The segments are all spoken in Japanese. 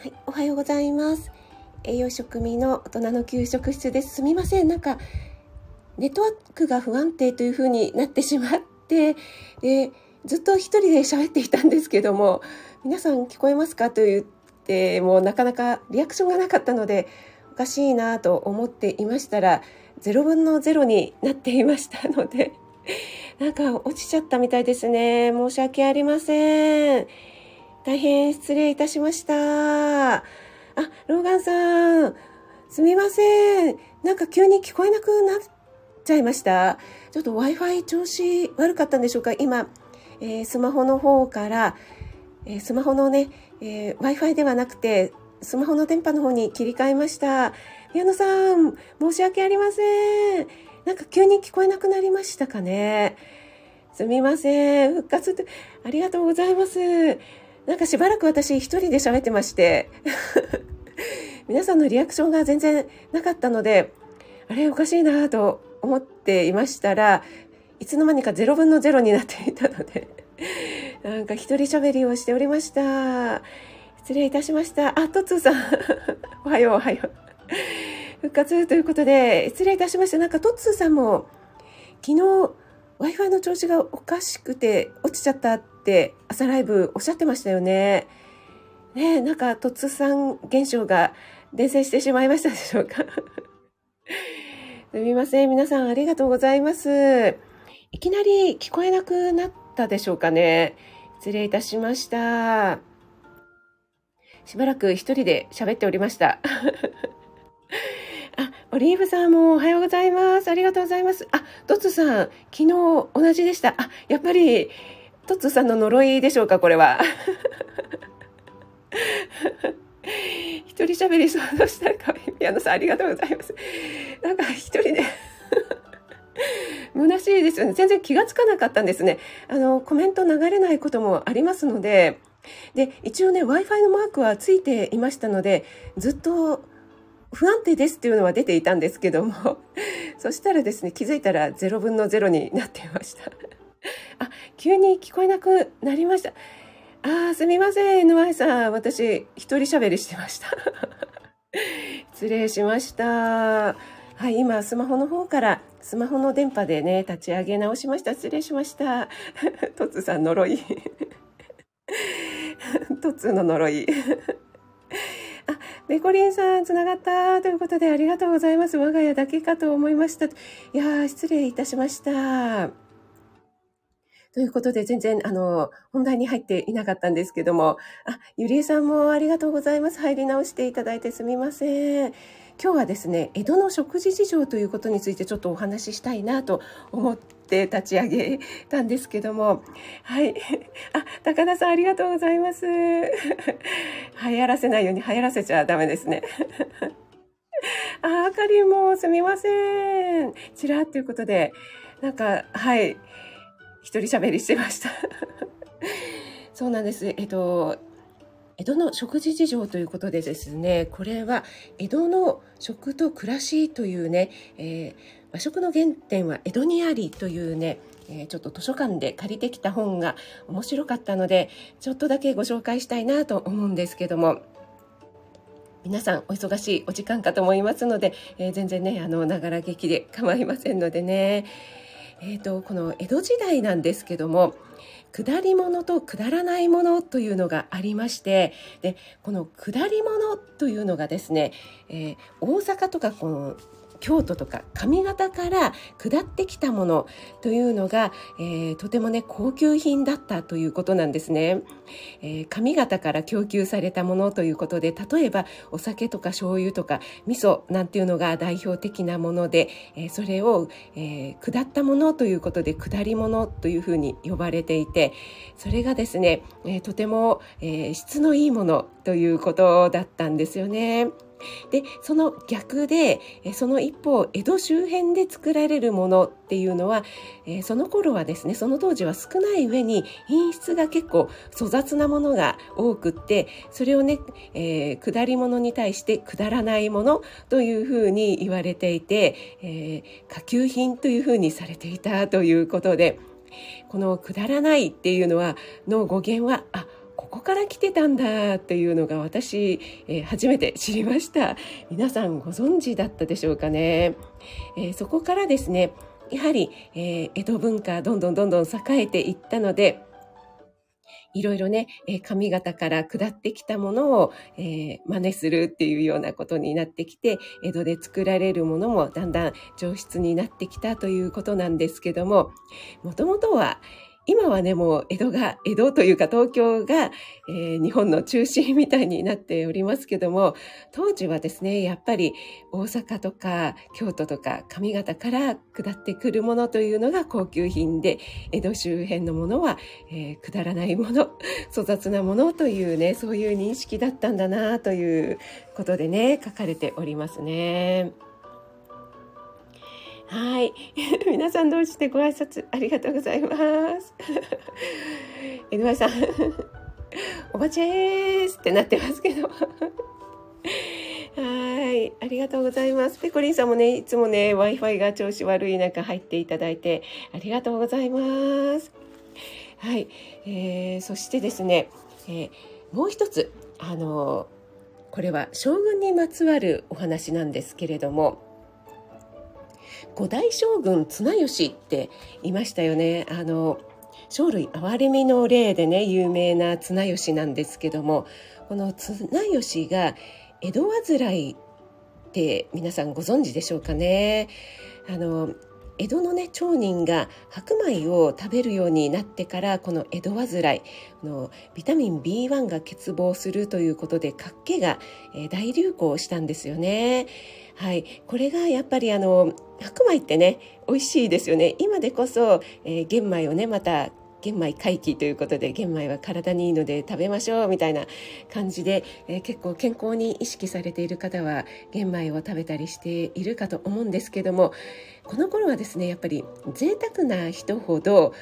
はい、おはようございます。栄養食味の大人の給食室です。すみません。なんか、ネットワークが不安定という風になってしまって、で、ずっと一人で喋っていたんですけども、皆さん聞こえますかと言って、もうなかなかリアクションがなかったので、おかしいなと思っていましたら、0分の0になっていましたので、なんか落ちちゃったみたいですね。申し訳ありません。大変失礼いたしました。あ、ローガンさん、すみません。なんか急に聞こえなくなっちゃいました。ちょっと Wi-Fi 調子悪かったんでしょうか？今、えー、スマホの方から、えー、スマホのね、えー、Wi-Fi ではなくて、スマホの電波の方に切り替えました。宮野さん、申し訳ありません。なんか急に聞こえなくなりましたかね？すみません。復活って、ありがとうございます。なんかしばらく私一人で喋ってまして、皆さんのリアクションが全然なかったので、あれおかしいなと思っていましたら、いつの間にか0分の0になっていたので、なんか一人喋りをしておりました。失礼いたしました。あ、トツーさん。おはよう、おはよう。復活ということで、失礼いたしました。なんかトツーさんも、昨日、Wi-Fi の調子がおかしくて落ちちゃったって朝ライブおっしゃってましたよね。ねなんか突産現象が伝染してしまいましたでしょうか？すみません。皆さんありがとうございます。いきなり聞こえなくなったでしょうかね？失礼いたしました。しばらく一人で喋っておりました。あ、オリーブさんもおはようございます。ありがとうございます。あ、トッツさん、昨日同じでした。あ、やっぱり、トツさんの呪いでしょうか、これは。一人喋り想像したらか宮野さんありがとうございます。なんか一人で虚しいですよね。全然気がつかなかったんですね。あの、コメント流れないこともありますので、で、一応ね、Wi-Fi のマークはついていましたので、ずっと不安定ですっていうのは出ていたんですけども、そしたらですね、気づいたら0分の0になっていました。急に聞こえなくなりました。ああすみません、沼井さん。私、一人喋りしてました。失礼しました。はい、今、スマホの方から、スマホの電波でね、立ち上げ直しました。失礼しました。トツさん呪い。トツの呪い。あ、ベコリンさん、つながったということでありがとうございます。我が家だけかと思いました。いやー、失礼いたしました。ということで、全然、あの、本題に入っていなかったんですけども、あ、ゆりえさんもありがとうございます。入り直していただいてすみません。今日はですね、江戸の食事事情ということについてちょっとお話ししたいなと思って立ち上げたんですけども、はい。あ、高田さんありがとうございます。流行らせないように流行らせちゃダメですね。あ、あかりもすみません。ちらということで、なんか、はい。一人喋りしてました そうなんです。えっと、江戸の食事事情ということでですね、これは江戸の食と暮らしというね、えー、和食の原点は江戸にありというね、えー、ちょっと図書館で借りてきた本が面白かったので、ちょっとだけご紹介したいなと思うんですけども、皆さんお忙しいお時間かと思いますので、えー、全然ね、あの、ながら劇で構いませんのでね、えーと、この江戸時代なんですけども下り物と下らないものというのがありましてでこの下り物というのがですね、えー、大阪とかこの京都とか上方から下ってきたものというのが、えー、とてもね高級品だったということなんですね、えー、上方から供給されたものということで例えばお酒とか醤油とか味噌なんていうのが代表的なもので、えー、それを、え下ったものということで下り物というふうに呼ばれていてそれがですね、えとても、え質のいいものということだったんですよね。でその逆でその一方江戸周辺で作られるものっていうのは、その頃はですねその当時は少ない上に品質が結構粗雑なものが多くってそれをね、えー、下り物に対して下らないものというふうに言われていて、えー、下級品というふうにされていたということでこの「くだらない」っていうのはの語源はあここから来てたんだっていうのが私、えー、初めて知りました。皆さんご存知だったでしょうかね、えー、そこからですねやはり、えー、江戸文化どんどんどんどん栄えていったのでいろいろね、えー、髪型から下ってきたものを、えー、真似するっていうようなことになってきて、江戸で作られるものもだんだん上質になってきたということなんですけども、もともとは、今はね、もう江戸が、江戸というか東京が、えー、日本の中心みたいになっておりますけども、当時はですね、やっぱり大阪とか京都とか上方から下ってくるものというのが高級品で、江戸周辺のものは、えー、くだらないもの、粗雑なものというね、そういう認識だったんだなということでね、書かれておりますね。はい。皆さん同時でご挨拶ありがとうございます。N.Y. さん、おばちゃーすってなってますけど。はい。ありがとうございます。ペコリンさんもね、いつもね、Wi-Fi が調子悪い中入っていただいてありがとうございます。はい。えー、そしてですね、えー、もう一つ、あのこれは将軍にまつわるお話なんですけれども、五代将軍綱吉っていましたよね。あの生類憐れみの例でね有名な綱吉なんですけどもこの綱吉が江戸患いって皆さんご存知でしょうかね。あの江戸のね町人が白米を食べるようになってからこの江戸患いのビタミン B1 が欠乏するということで活気が、え、大流行したんですよね。はい、これがやっぱりあの白米ってね美味しいですよね。今でこそ、えー、玄米をねまた玄米回帰ということで玄米は体にいいので食べましょうみたいな感じで、えー、結構健康に意識されている方は玄米を食べたりしているかと思うんですけどもこの頃はですねやっぱり贅沢な人ほど、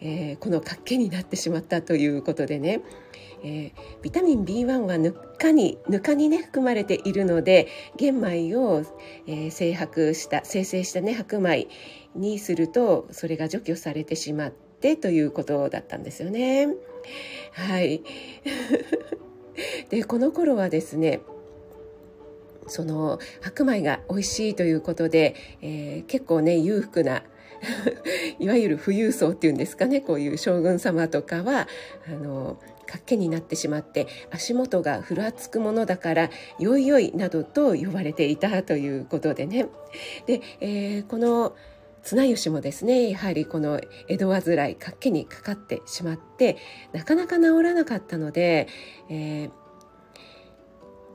えー、この活気になってしまったということでねえー、ビタミン B1 はぬかにぬかにね含まれているので玄米を、えー、精白した生成したね白米にするとそれが除去されてしまってということだったんですよね。はい でこの頃はですねその白米が美味しいということで、えー、結構ね裕福な いわゆる富裕層っていうんですかねこういう将軍様とかはあのかけになってしまって足元がふらつくものだからよいよいなどと呼ばれていたということでね。で、えー、この綱吉もですねやはりこの江戸患い活気にかかってしまってなかなか治らなかったので、えー、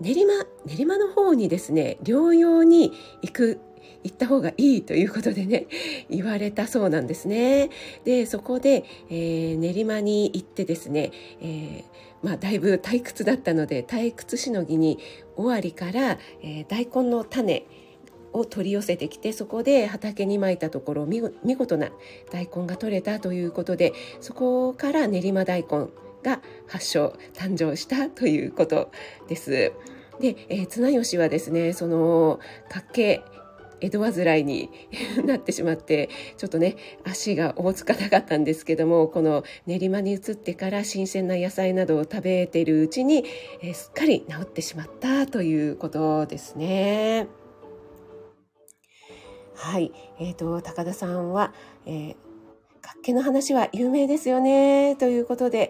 練馬練馬の方にですね療養に行く行った方がいいということでね 言われたそうなんですね。でそこで、えー、練馬に行ってですね、えーまあ、だいぶ退屈だったので退屈しのぎに尾張から、えー、大根の種を取り寄せてきてそこで畑にまいたところ見事な大根が取れたということでそこから練馬大根が発祥誕生したということです。で、えー、綱吉はですねその家計江戸患いに なってしまってちょっとね足がおぼつかなかったんですけどもこの練馬に移ってから新鮮な野菜などを食べているうちに、えー、すっかり治ってしまったということですね。はい、えーと、高田さんは、えー、活気の話は有名ですよねということで、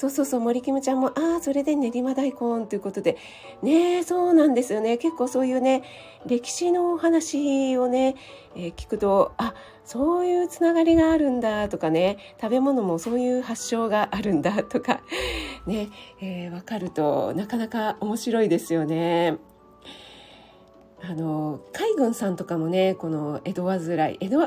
そうそうそう、森キムちゃんも、ああ、それで練馬大根ということで、ねそうなんですよね。結構そういうね、歴史のお話をね、えー、聞くと、あ、そういうつながりがあるんだとかね、食べ物もそういう発祥があるんだとか、ね、えー、わかるとなかなか面白いですよね。あの海軍さんとかもねこの江戸患い江戸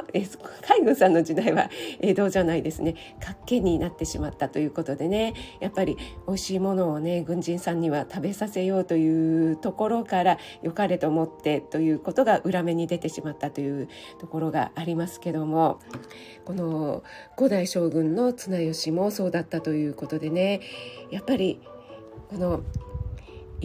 海軍さんの時代は 江戸じゃないですね。活気になってしまったということでね。やっぱり美味しいものをね軍人さんには食べさせようというところから良かれと思ってということが裏目に出てしまったというところがありますけどもこの五代将軍の綱吉もそうだったということでね。やっぱりこの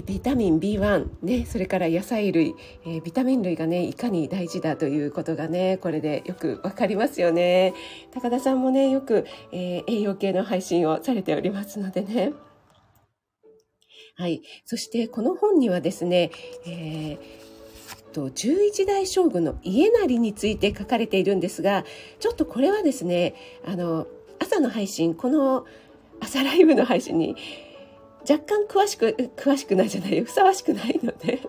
ビタミン B1、ね、それから野菜類、えー、ビタミン類がねいかに大事だということがねこれでよくわかりますよね高田さんもねよく、えー、栄養系の配信をされておりますのでねはい。そしてこの本にはですね、えー、と11代将軍の家成について書かれているんですがちょっとこれはですねあの朝の配信この朝ライブの配信に若干詳しく詳しくないじゃないふさわしくないので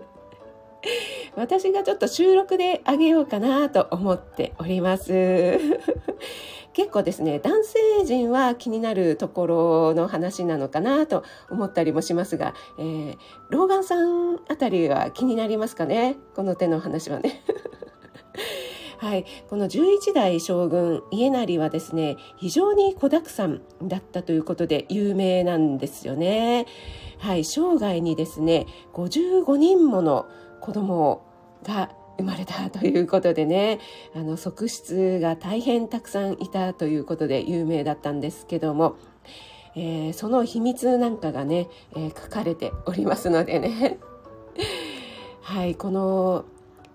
私がちょっと収録であげようかなと思っております。結構ですね、男性陣は気になるところの話なのかなと思ったりもしますが、えー、ローガンさんあたりは気になりますかね？この手の話はね。はい、この11代将軍家成はですね非常に子だくさんだったということで有名なんですよね。はい、生涯にですね55人もの子供が生まれたということでねあの側室が大変たくさんいたということで有名だったんですけども、えー、その秘密なんかがね、えー、書かれておりますのでね。はい。この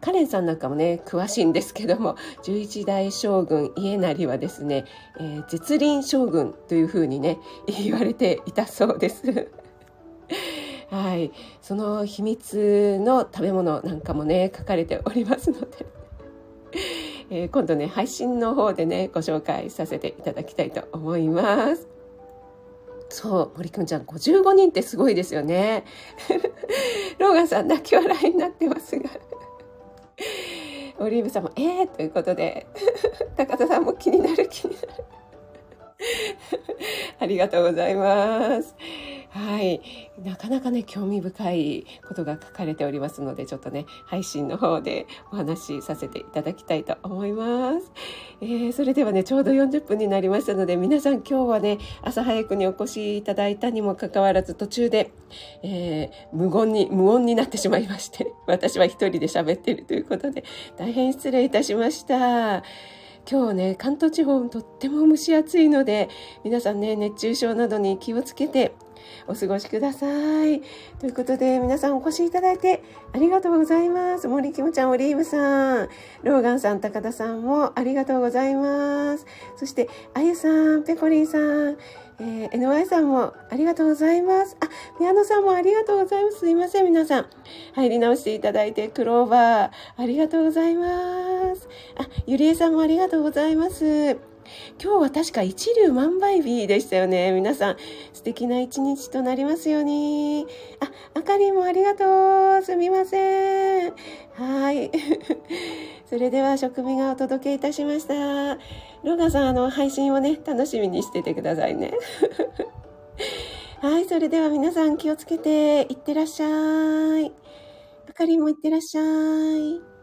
カレンさんなんかもね詳しいんですけども11代将軍家成はですね、えー、絶倫将軍というふうにね言われていたそうです。はい、その秘密の食べ物なんかもね書かれておりますのでえー、今度ね配信の方でねご紹介させていただきたいと思います。そう森くんちゃん55人ってすごいですよね。ローガンさん泣き笑いになってますがオリーブさんも「えー!」ということで 高田さんも気になる気になる ありがとうございます。はい。なかなかね、興味深いことが書かれておりますので、ちょっとね、配信の方でお話しさせていただきたいと思います。えー、それではね、ちょうど40分になりましたので、皆さん今日はね、朝早くにお越しいただいたにもかかわらず、途中で、えー、無言に、無音になってしまいまして、私は一人で喋ってるということで、大変失礼いたしました。今日ね、関東地方とっても蒸し暑いので、皆さんね、熱中症などに気をつけて、お過ごしください。ということで、皆さんお越しいただいてありがとうございます。森きむちゃん、オリーブさん、ローガンさん、高田さんもありがとうございます。そして、あゆさん、ペコリンさん、えー、NY さんもありがとうございます。あ、宮野さんもありがとうございます。すいません、皆さん。入り直していただいて、クローバー、ありがとうございます。あ、ゆりえさんもありがとうございます。今日は確か一粒万倍日でしたよね。皆さん、素敵な一日となりますように。あ、あかりんもありがとう。すみません。はい。それでは、食味がお届けいたしました。ロガさん、あの、配信をね、楽しみにしててくださいね。はい、それでは皆さん気をつけていってらっしゃい。あかりんもいってらっしゃい。